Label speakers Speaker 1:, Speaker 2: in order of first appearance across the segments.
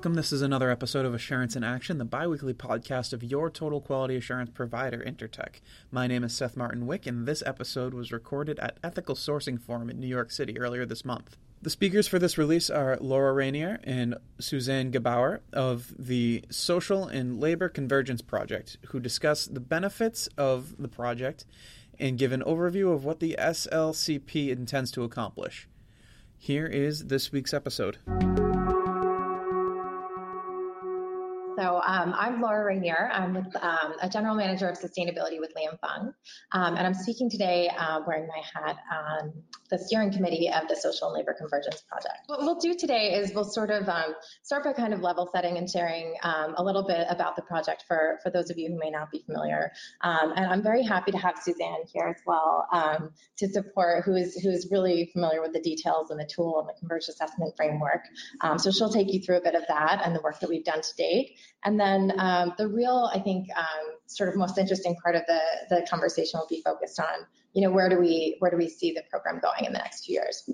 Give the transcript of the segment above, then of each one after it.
Speaker 1: Welcome. This is another episode of Assurance in Action, the biweekly podcast of your total quality assurance provider, Intertek. My name is Seth Martin Wick, and this episode was recorded at Ethical Sourcing Forum in New York City earlier this month. The speakers for this release are Laura Rainier and Suzanne Gebauer of the Social and Labor Convergence Project, who discuss the benefits of the project and give an overview of what the SLCP intends to accomplish. Here is this week's episode.
Speaker 2: So um, I'm Laura Rainier. I'm with, um, a general manager of sustainability with Li & Fung, um, and I'm speaking today uh, wearing my hat on the steering committee of the Social and Labor Convergence Project. What we'll do today is we'll sort of um, start by kind of level setting and sharing um, a little bit about the project for, for those of you who may not be familiar. Um, and I'm very happy to have Suzanne here as well to support, who is who is really familiar with the details and the tool and the convergence assessment framework. so she'll take you through a bit of that and the work that we've done to date. And then um, the real, I think, um, sort of most interesting part of the, the conversation will be focused on, you know, where do we where do we see the program going in the next few years?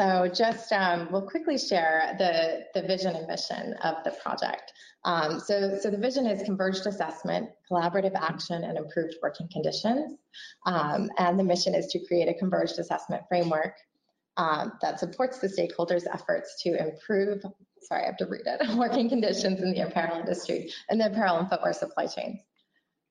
Speaker 2: So just um, we'll quickly share the, the vision and mission of the project. Um, so, so the vision is converged assessment, collaborative action, and improved working conditions. Um, and the mission is to create a converged assessment framework um, that supports the stakeholders' efforts to improve sorry, I have to read it, working conditions in the apparel industry and the apparel and footwear supply chains.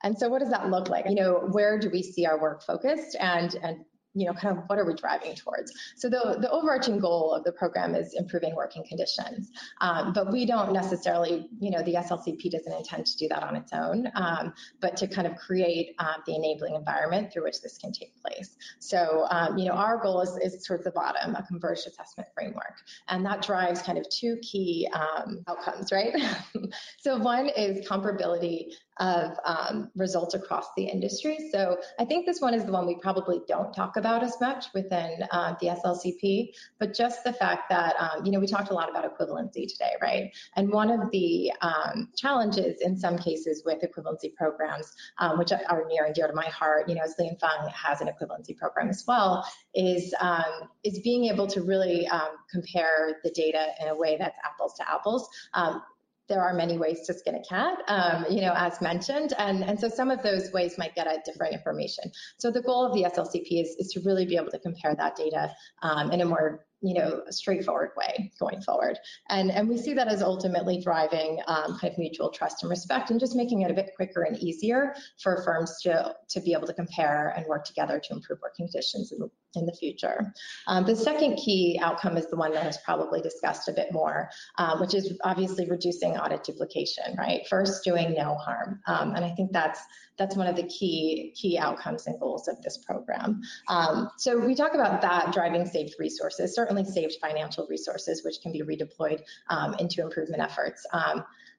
Speaker 2: And so what does that look like? You know, where do we see our work focused and, and you know, kind of what are we driving towards? So the, the overarching goal of the program is improving working conditions, um, but we don't necessarily, you know, the SLCP doesn't intend to do that on its own, um, but to kind of create um, the enabling environment through which this can take place. So, um, you know, our goal is, is towards the bottom, a converged assessment framework, and that drives kind of two key um, outcomes, right? so one is comparability of um, results across the industry. So I think this one is the one we probably don't talk about as much within uh, the SLCP, but just the fact that, um, you know, we talked a lot about equivalency today, right? And one of the um, challenges in some cases with equivalency programs, um, which are near and dear to my heart, you know, as Li & Fung has an equivalency program as well, is, um, is being able to really um, compare the data in a way that's apples to apples there are many ways to skin a cat, um, you know, as mentioned. And, and so some of those ways might get at different information. So the goal of the SLCP is, is to really be able to compare that data um, in a more you know, straightforward way going forward. And, and we see that as ultimately driving um, kind of mutual trust and respect and just making it a bit quicker and easier for firms to, to be able to compare and work together to improve working conditions in in the future. Um, the second key outcome is the one that is probably discussed a bit more, um, which is obviously reducing audit duplication, right? First, doing no harm. Um, and I think that's that's one of the key key outcomes and goals of this program. Um, so we talk about that driving saved resources, certainly saved financial resources, which can be redeployed um, into improvement efforts.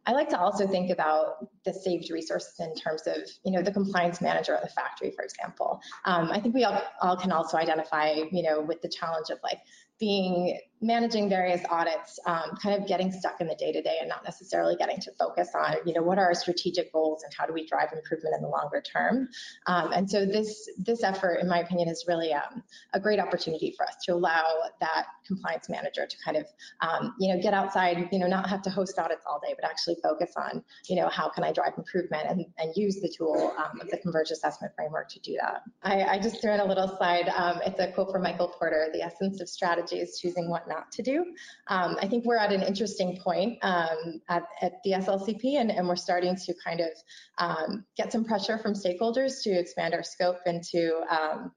Speaker 2: I like to also think about the saved resources in terms of, you know, the compliance manager at the factory, for example. Um, I think we all, all can also identify, you know, with the challenge of like being managing various audits, um, kind of getting stuck in the day to day and not necessarily getting to focus on, you know, what are our strategic goals and how do we drive improvement in the longer term. Um, and so this this effort, in my opinion, is really um, a great opportunity for us to allow that compliance manager to kind of, um, you know, get outside, you know, not have to host audits all day, but actually focus on, you know, how can I drive improvement and, and use the tool um, of the Converge Assessment Framework to do that. I, I just threw in a little slide. Um, it's a quote from Michael Porter: "The essence of strategy is choosing what not to do. Um, I think we're at an interesting point um, at, at, the SLCP, and, and, we're starting to kind of um, get some pressure from stakeholders to expand our scope into um,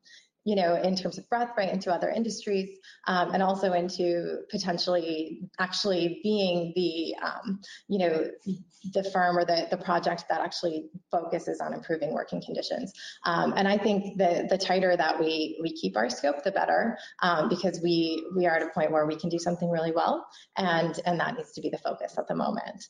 Speaker 2: you know, in terms of breadth, right, into other industries, um, and also into potentially actually being the, um, you know, the firm or the, the project that actually focuses on improving working conditions. Um, and I think the the tighter that we we keep our scope, the better, um, because we we are at a point where we can do something really well, and and that needs to be the focus at the moment.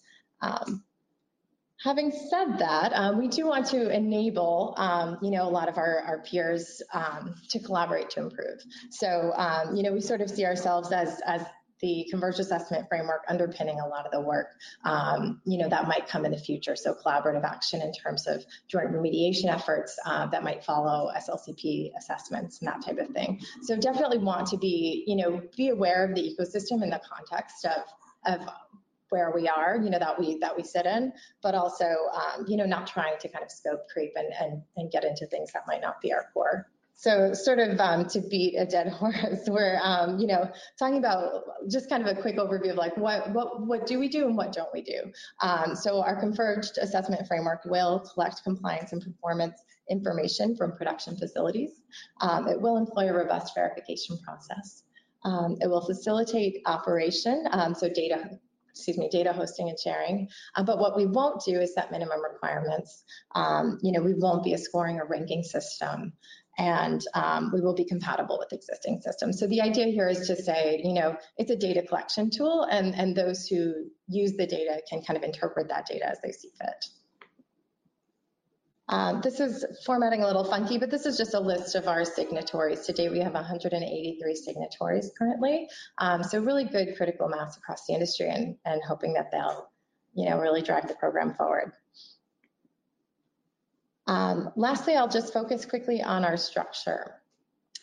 Speaker 2: Having said that, um, we do want to enable, um, you know, a lot of our, our peers um, to collaborate to improve. So, um, you know, we sort of see ourselves as, as the converged assessment framework underpinning a lot of the work, um, you know, that might come in the future. So collaborative action in terms of joint remediation efforts uh, that might follow SLCP assessments and that type of thing. So definitely want to be, you know, be aware of the ecosystem in the context of, of where we are, you know, that we that we sit in, but also, um, you know, not trying to kind of scope creep and, and, and get into things that might not be our core. So sort of um, to beat a dead horse, we're um, you know talking about just kind of a quick overview of like what what what do we do and what don't we do. Um, so our converged assessment framework will collect compliance and performance information from production facilities. Um, it will employ a robust verification process. Um, it will facilitate operation, um, so data excuse me, data hosting and sharing. Uh, but what we won't do is set minimum requirements. Um, you know, we won't be a scoring or ranking system and um, we will be compatible with existing systems. So the idea here is to say, you know, it's a data collection tool and, and those who use the data can kind of interpret that data as they see fit. Um, this is formatting a little funky, but this is just a list of our signatories. Today we have 183 signatories currently. Um, so really good critical mass across the industry and, and hoping that they'll, you know, really drive the program forward. Um, lastly, I'll just focus quickly on our structure.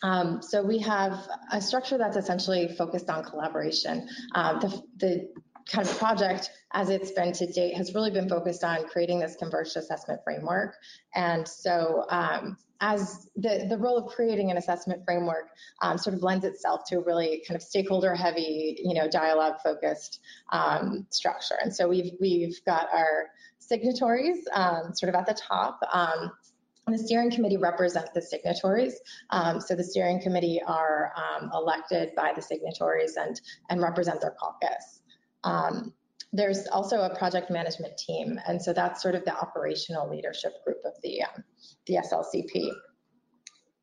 Speaker 2: Um, so we have a structure that's essentially focused on collaboration. Um, the, the, kind of project as it's been to date has really been focused on creating this converged assessment framework. And so um, as the, the role of creating an assessment framework um, sort of lends itself to a really kind of stakeholder heavy, you know, dialogue focused um, structure. And so we've, we've got our signatories um, sort of at the top. Um, the steering committee represents the signatories. Um, so the steering committee are um, elected by the signatories and, and represent their caucus. Um, there's also a project management team, and so that's sort of the operational leadership group of the, um, the SLCP.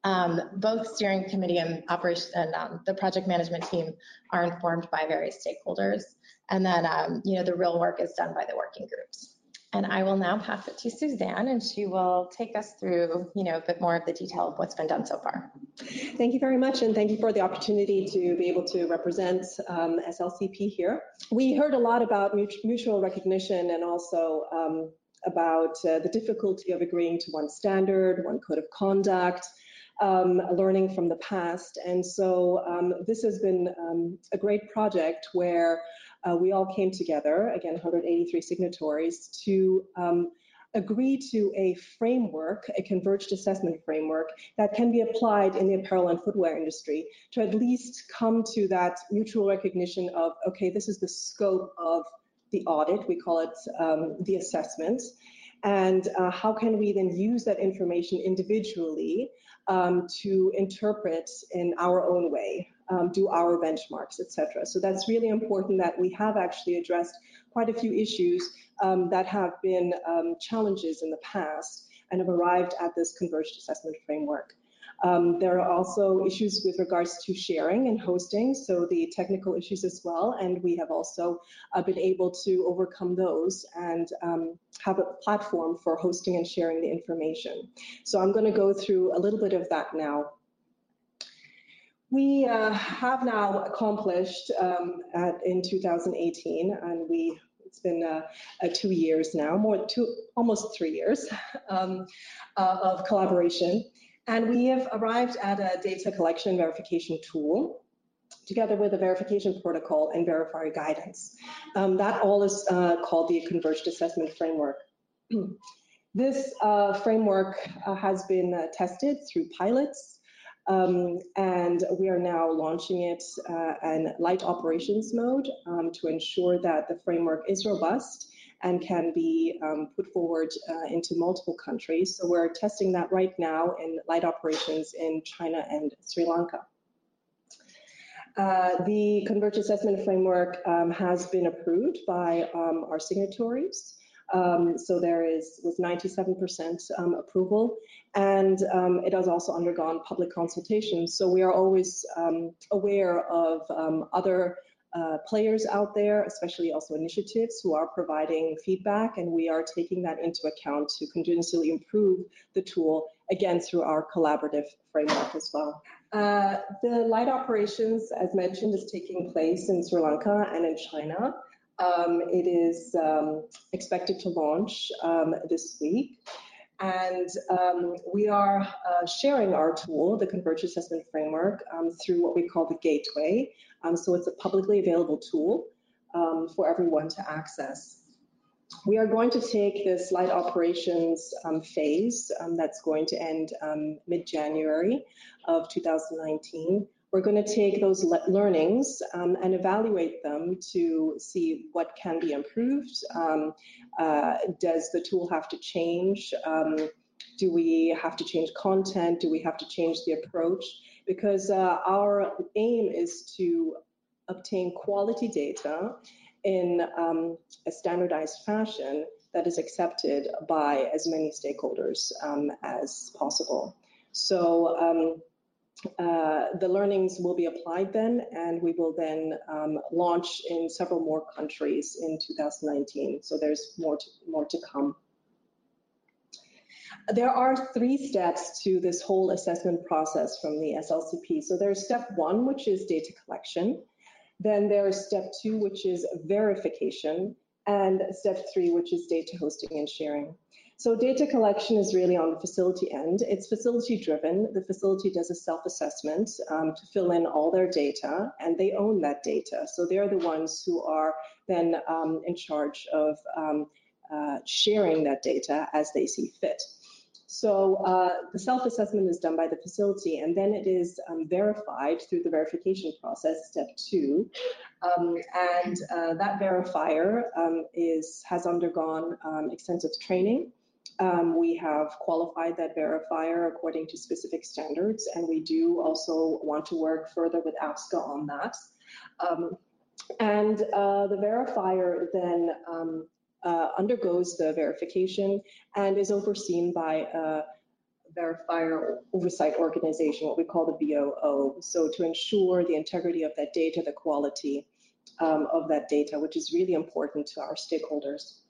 Speaker 2: Um, both steering committee and operation and um, the project management team are informed by various stakeholders, and then um, you know the real work is done by the working groups. And I will now pass it to Suzanne, and she will take us through, you know, a bit more of the detail of what's been done so far.
Speaker 3: Thank you very much, and thank you for the opportunity to be able to represent um, SLCP here. We heard a lot about mutual recognition and also um, about uh, the difficulty of agreeing to one standard, one code of conduct, um, learning from the past. And so um, this has been um, a great project where uh, we all came together, again, 183 signatories, to um, agree to a framework, a converged assessment framework that can be applied in the apparel and footwear industry to at least come to that mutual recognition of, okay, this is the scope of the audit, we call it um, the assessment, and uh, how can we then use that information individually um, to interpret in our own way, um, do our benchmarks, etc. So that's really important that we have actually addressed quite a few issues um, that have been um, challenges in the past and have arrived at this converged assessment framework. Um, there are also issues with regards to sharing and hosting, so the technical issues as well, and we have also uh, been able to overcome those and um, have a platform for hosting and sharing the information. So I'm going to go through a little bit of that now. We uh, have now accomplished um, at, in 2018, and we it's been uh, uh, two years now, more two, almost three years um, uh, of collaboration. And we have arrived at a data collection verification tool together with a verification protocol and verifier guidance. Um, that all is uh, called the Converged Assessment Framework. this uh, framework has been tested through pilots, um, and we are now launching it uh, in light operations mode um, to ensure that the framework is robust and can be um, put forward uh, into multiple countries. So we're testing that right now in light operations in China and Sri Lanka. Uh, the Converged Assessment Framework um, has been approved by um, our signatories. Um, so there is was 97% um, approval, and um, it has also undergone public consultation. So we are always um, aware of other uh, players out there, especially also initiatives who are providing feedback, and we are taking that into account to continuously improve the tool, again, through our collaborative framework as well. Uh, the light operations, as mentioned, is taking place in Sri Lanka and in China. Um, it is um, expected to launch um, this week. And um, we are uh, sharing our tool, the Converged Assessment Framework, um, through what we call the Gateway. Um, so it's a publicly available tool. for everyone to access. We are going to take this light operations phase that's going to end um, mid-January of 2019. We're going to take those le learnings um, and evaluate them to see what can be improved. Um, uh, does the tool have to change? Um, do we have to change content? Do we have to change the approach? Because uh, our aim is to obtain quality data in um, a standardized fashion that is accepted by as many stakeholders um, as possible. So um, the learnings will be applied then, and we will then um, launch in several more countries in 2019. So there's more to, more to come. There are three steps to this whole assessment process from the SLCP. So there's step one, which is data collection. Then there's step two, which is verification, and step three, which is data hosting and sharing. So data collection is really on the facility end. It's facility driven. The facility does a self-assessment um, to fill in all their data, and they own that data. So they're the ones who are then um, in charge of um, uh, sharing that data as they see fit. So uh, the self-assessment is done by the facility, and then it is um, verified through the verification process, step two. Um, and uh, that verifier um, is has undergone um, extensive training. Um, we have qualified that verifier according to specific standards, and we do also want to work further with APSCA on that. Um, and uh, the verifier then uh, undergoes the verification and is overseen by a verifier oversight organization, what we call the VOO. So to ensure the integrity of that data, the quality um, of that data, which is really important to our stakeholders.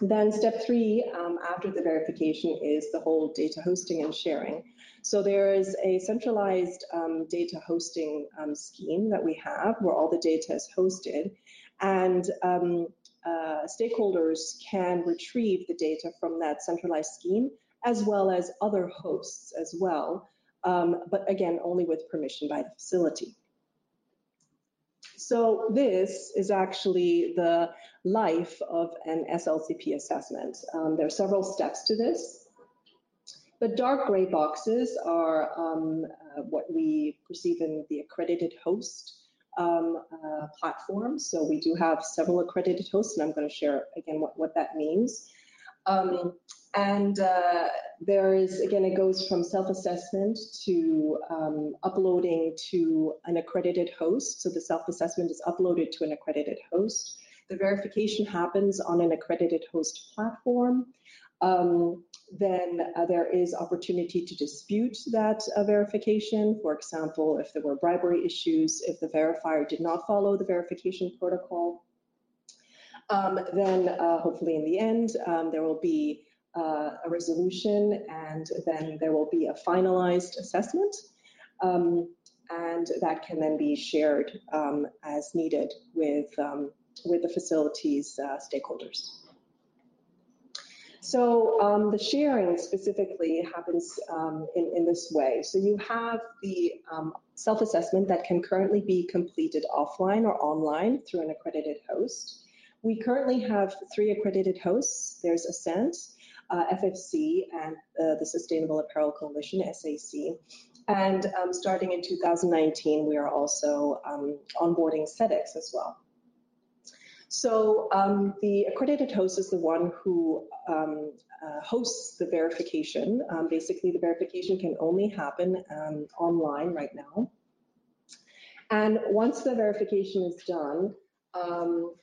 Speaker 3: Then step three, um, after the verification, is the whole data hosting and sharing. So there is a centralized um, data hosting um, scheme that we have where all the data is hosted. And um, uh, stakeholders can retrieve the data from that centralized scheme as well as other hosts as well, um, but again, only with permission by the facility. So this is actually the life of an SLCP assessment. Um, there are several steps to this. The dark gray boxes are um, uh, what we perceive in the accredited host um, uh, platforms. So we do have several accredited hosts, and I'm going to share again what, what that means. Um, and uh, there is, again, it goes from self-assessment to um, uploading to an accredited host. So the self-assessment is uploaded to an accredited host. The verification happens on an accredited host platform. Um, then uh, there is opportunity to dispute that uh, verification. For example, if there were bribery issues, if the verifier did not follow the verification protocol, um, then uh, hopefully in the end um, there will be uh, a resolution and then there will be a finalized assessment. Um, and that can then be shared um, as needed with, um, with the facility's uh, stakeholders. So um, the sharing specifically happens um, in, in this way. So you have the um, self-assessment that can currently be completed offline or online through an accredited host. We currently have three accredited hosts. There's Ascent, uh, FFC, and uh, the Sustainable Apparel Coalition, SAC. And um, starting in 2019, we are also um, onboarding SEDEX as well. So um, the accredited host is the one who um, uh, hosts the verification. Um, basically, the verification can only happen um, online right now. And once the verification is done, um,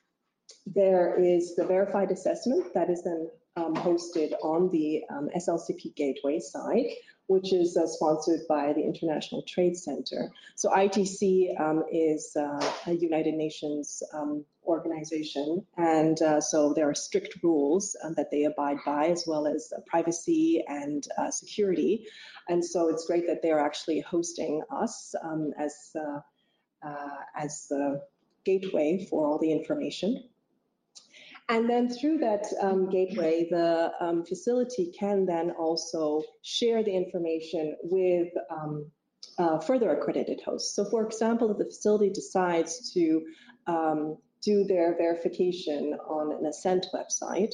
Speaker 3: there is the verified assessment that is then um, hosted on the SLCP Gateway side, which is uh, sponsored by the International Trade Center. So ITC um, is uh, a United Nations um, organization, and uh, so there are strict rules uh, that they abide by, as well as privacy and uh, security. And so it's great that they're actually hosting us um, as uh, as the gateway for all the information. And then through that um, gateway, the um, facility can then also share the information with um, uh, further accredited hosts. So for example, if the facility decides to um, do their verification on an Ascent website,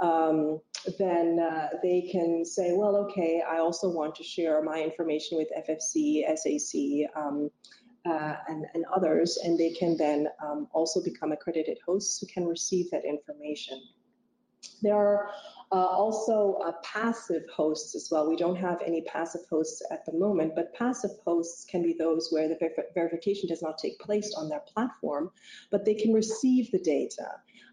Speaker 3: um, then uh, they can say, well, okay, I also want to share my information with FFC, SAC, um, uh, and, and, others, and they can then um, also become accredited hosts who can receive that information. There are uh, also uh, passive hosts as well. We don't have any passive hosts at the moment, but passive hosts can be those where the ver verification does not take place on their platform, but they can receive the data.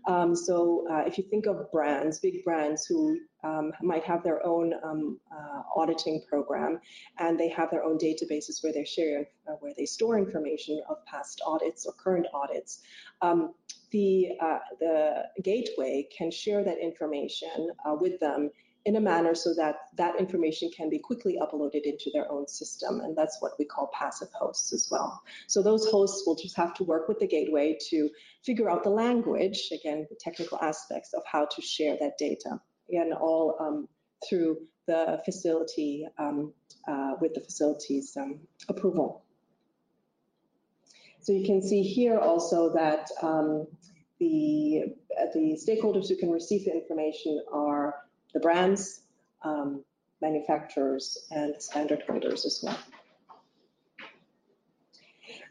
Speaker 3: Um, so uh, if you think of brands, big brands who um, might have their own um, uh, auditing program and they have their own databases where they share, uh, where they store information of past audits or current audits. Um, the, uh, the gateway can share that information uh, with them in a manner so that that information can be quickly uploaded into their own system. And that's what we call passive hosts as well. So those hosts will just have to work with the gateway to figure out the language, again, the technical aspects of how to share that data. Again, all um, through the facility, um, uh, with the facility's um, approval. So you can see here also that um, the, uh, the stakeholders who can receive the information are the brands, um, manufacturers, and standard holders as well.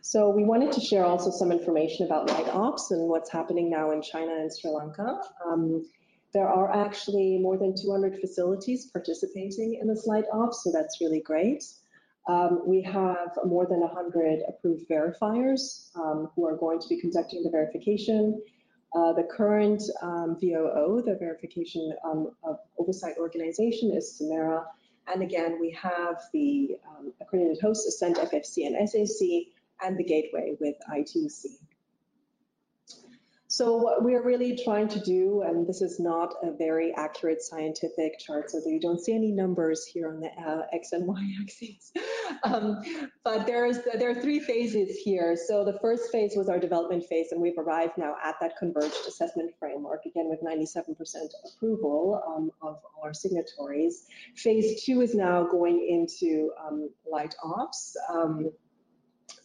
Speaker 3: So we wanted to share also some information about light ops and what's happening now in China and Sri Lanka. Um, there are actually more than 200 facilities participating in this light ops, so that's really great. Um, we have more than 100 approved verifiers um, who are going to be conducting the verification. Uh, the current um, VOO, the Verification um, of Oversight Organization, is Sumerra. And again, we have the um, accredited hosts, Ascent FFC and SAC, and the gateway with ITC. So what we're really trying to do, and this is not a very accurate scientific chart, so you don't see any numbers here on the uh, X and Y axes. um, but there's there are three phases here. So the first phase was our development phase, and we've arrived now at that converged assessment framework, again with 97% approval um, of all our signatories. Phase two is now going into um, light ops. Um,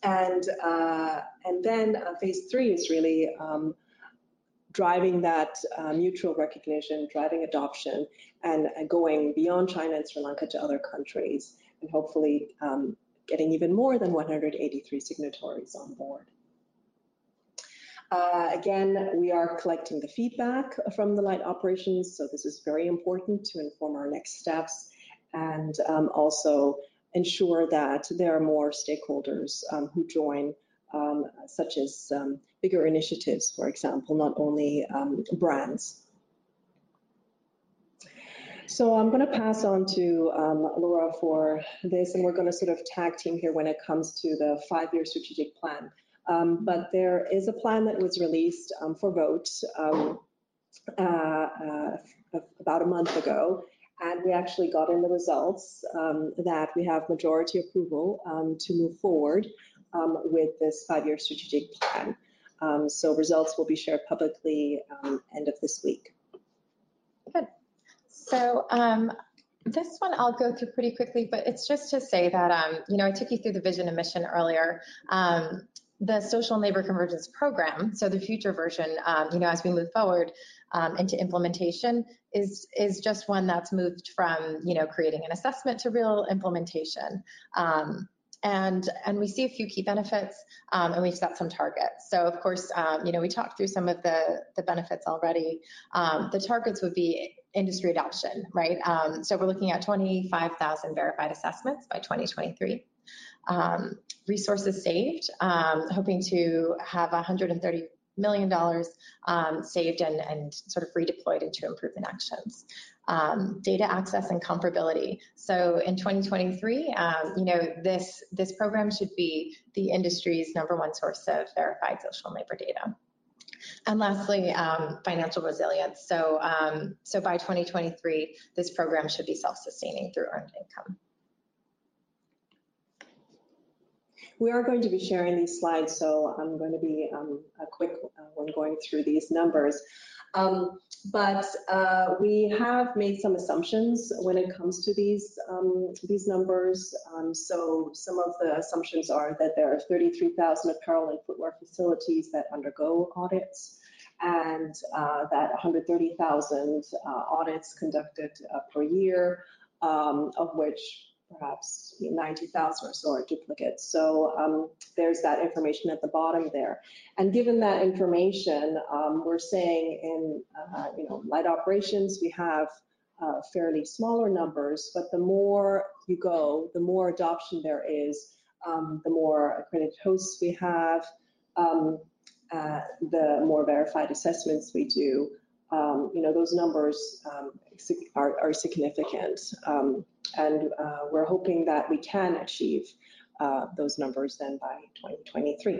Speaker 3: and uh, and then uh, phase three is really um, driving that uh, mutual recognition, driving adoption, and, and, going beyond China and Sri Lanka to other countries, and hopefully um, getting even more than 183 signatories on board. Uh, again, we are collecting the feedback from the light operations, so this is very important to inform our next steps and um, also ensure that there are more stakeholders um, who join um, such as um, bigger initiatives, for example, not only um, brands. So I'm going to pass on to um, Laura for this, and we're going to sort of tag team here when it comes to the five-year strategic plan. Um, but there is a plan that was released um, for vote uh, uh, about a month ago, and we actually got in the results that we have majority approval to move forward um, with this five-year strategic plan. Um, so results will be shared publicly um, end of this week.
Speaker 2: Good. So this one I'll go through pretty quickly, but it's just to say that, you know, I took you through the vision and mission earlier. The social and labor convergence program, so the future version, you know, as we move forward into implementation, is is just one that's moved from, you know, creating an assessment to real implementation. And and we see a few key benefits um, and we've set some targets. So of course um, you know we talked through some of the the benefits already. Um, the targets would be industry adoption right? Um, so we're looking at 25,000 verified assessments by 2023 um, resources saved um, hoping to have 130 million dollars saved and, and sort of redeployed into improvement actions um, data access and comparability. So in 2023, um, you know, this, this program should be the industry's number one source of verified social and labor data. And lastly, um, financial resilience. So, um, so by 2023, this program should be self-sustaining through earned income.
Speaker 3: We are going to be sharing these slides, so I'm going to be um, a quick uh, when going through these numbers. Um, but uh, we have made some assumptions when it comes to these um, these numbers. Um, so some of the assumptions are that there are 33,000 apparel and footwear facilities that undergo audits, and uh, that 130,000 uh, audits conducted uh, per year, um, of which perhaps 90,000 or so are duplicates. So um, there's that information at the bottom there. And given that information, um, we're saying in uh, you know light operations we have uh, fairly smaller numbers, but the more you go, the more adoption there is, um, the more accredited hosts we have, um, uh, the more verified assessments we do. Um, you know those numbers um, are, are, significant. And uh, we're hoping that we can achieve uh, those numbers then by 2023.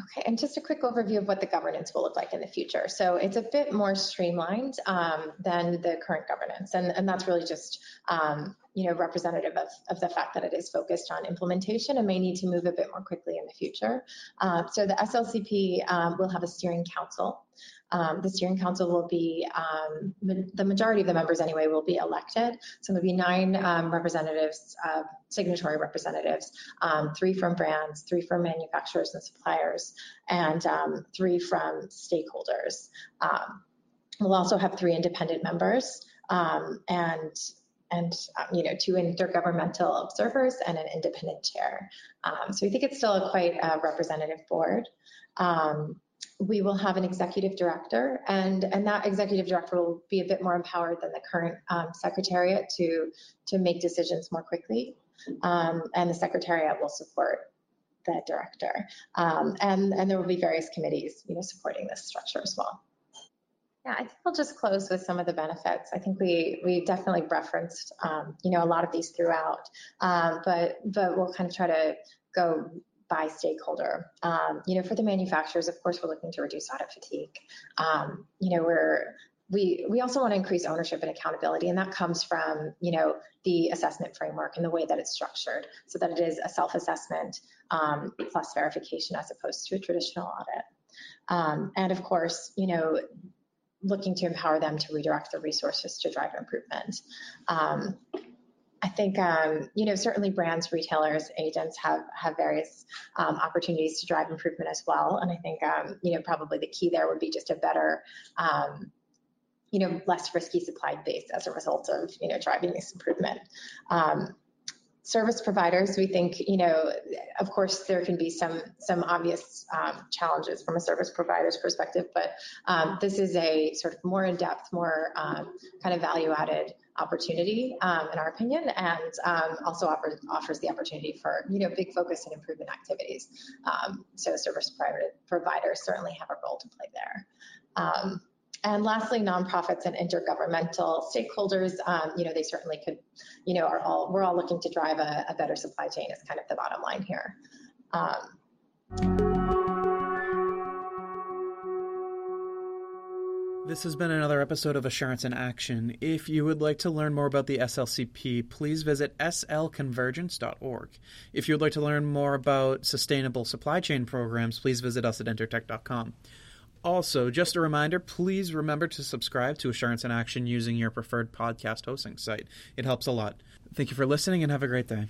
Speaker 2: Okay, and just a quick overview of what the governance will look like in the future. So it's a bit more streamlined um, than the current governance, and, and that's really just um, you know representative of, of the fact that it is focused on implementation and may need to move a bit more quickly in the future. Uh, so the SLCP um, will have a steering council um, the steering council will be, um, the majority of the members anyway, will be elected. So there'll be nine um, representatives, uh, signatory representatives, um, three from brands, three from manufacturers and suppliers, and um, three from stakeholders. Um, we'll also have three independent members and and you know two intergovernmental observers and an independent chair. Um, so we think it's still a quite uh, representative board. Um, we will have an executive director, and, and that executive director will be a bit more empowered than the current um, secretariat to, to make decisions more quickly. Um, and the secretariat will support the director. Um, and, and there will be various committees you know, supporting this structure as well. Yeah, I think I'll just close with some of the benefits. I think we we definitely referenced um, you know a lot of these throughout, um, but but we'll kind of try to go by stakeholder. Um, you know, for the manufacturers, of course, we're looking to reduce audit fatigue. Um, you know, we're we we also want to increase ownership and accountability, and that comes from you know the assessment framework and the way that it's structured, so that it is a self-assessment um, plus verification as opposed to a traditional audit. Um, and of course, you know, looking to empower them to redirect the resources to drive improvement. Um, I think um, you know certainly brands, retailers, agents have have various um, opportunities to drive improvement as well. And I think um, you know probably the key there would be just a better um, you know less risky supply base as a result of you know driving this improvement. Um, service providers, we think, you know, of course, there can be some some obvious um, challenges from a service provider's perspective, but um, this is a sort of more in-depth, more um, kind of value-added opportunity, um, in our opinion, and um, also offers offers the opportunity for you know big focus and improvement activities. Um, so service providers certainly have a role to play there. And lastly, nonprofits and intergovernmental stakeholders, um, you know, they certainly could, you know, are all, we're all looking to drive a, a better supply chain is kind of the bottom line here. Um,
Speaker 1: this has been another episode of Assurance in Action. If you would like to learn more about the SLCP, please visit slconvergence.org. If you would like to learn more about sustainable supply chain programs, please visit us at intertek.com. Also, just a reminder please remember to subscribe to Assurance in Action using your preferred podcast hosting site. It helps a lot. Thank you for listening and have a great day.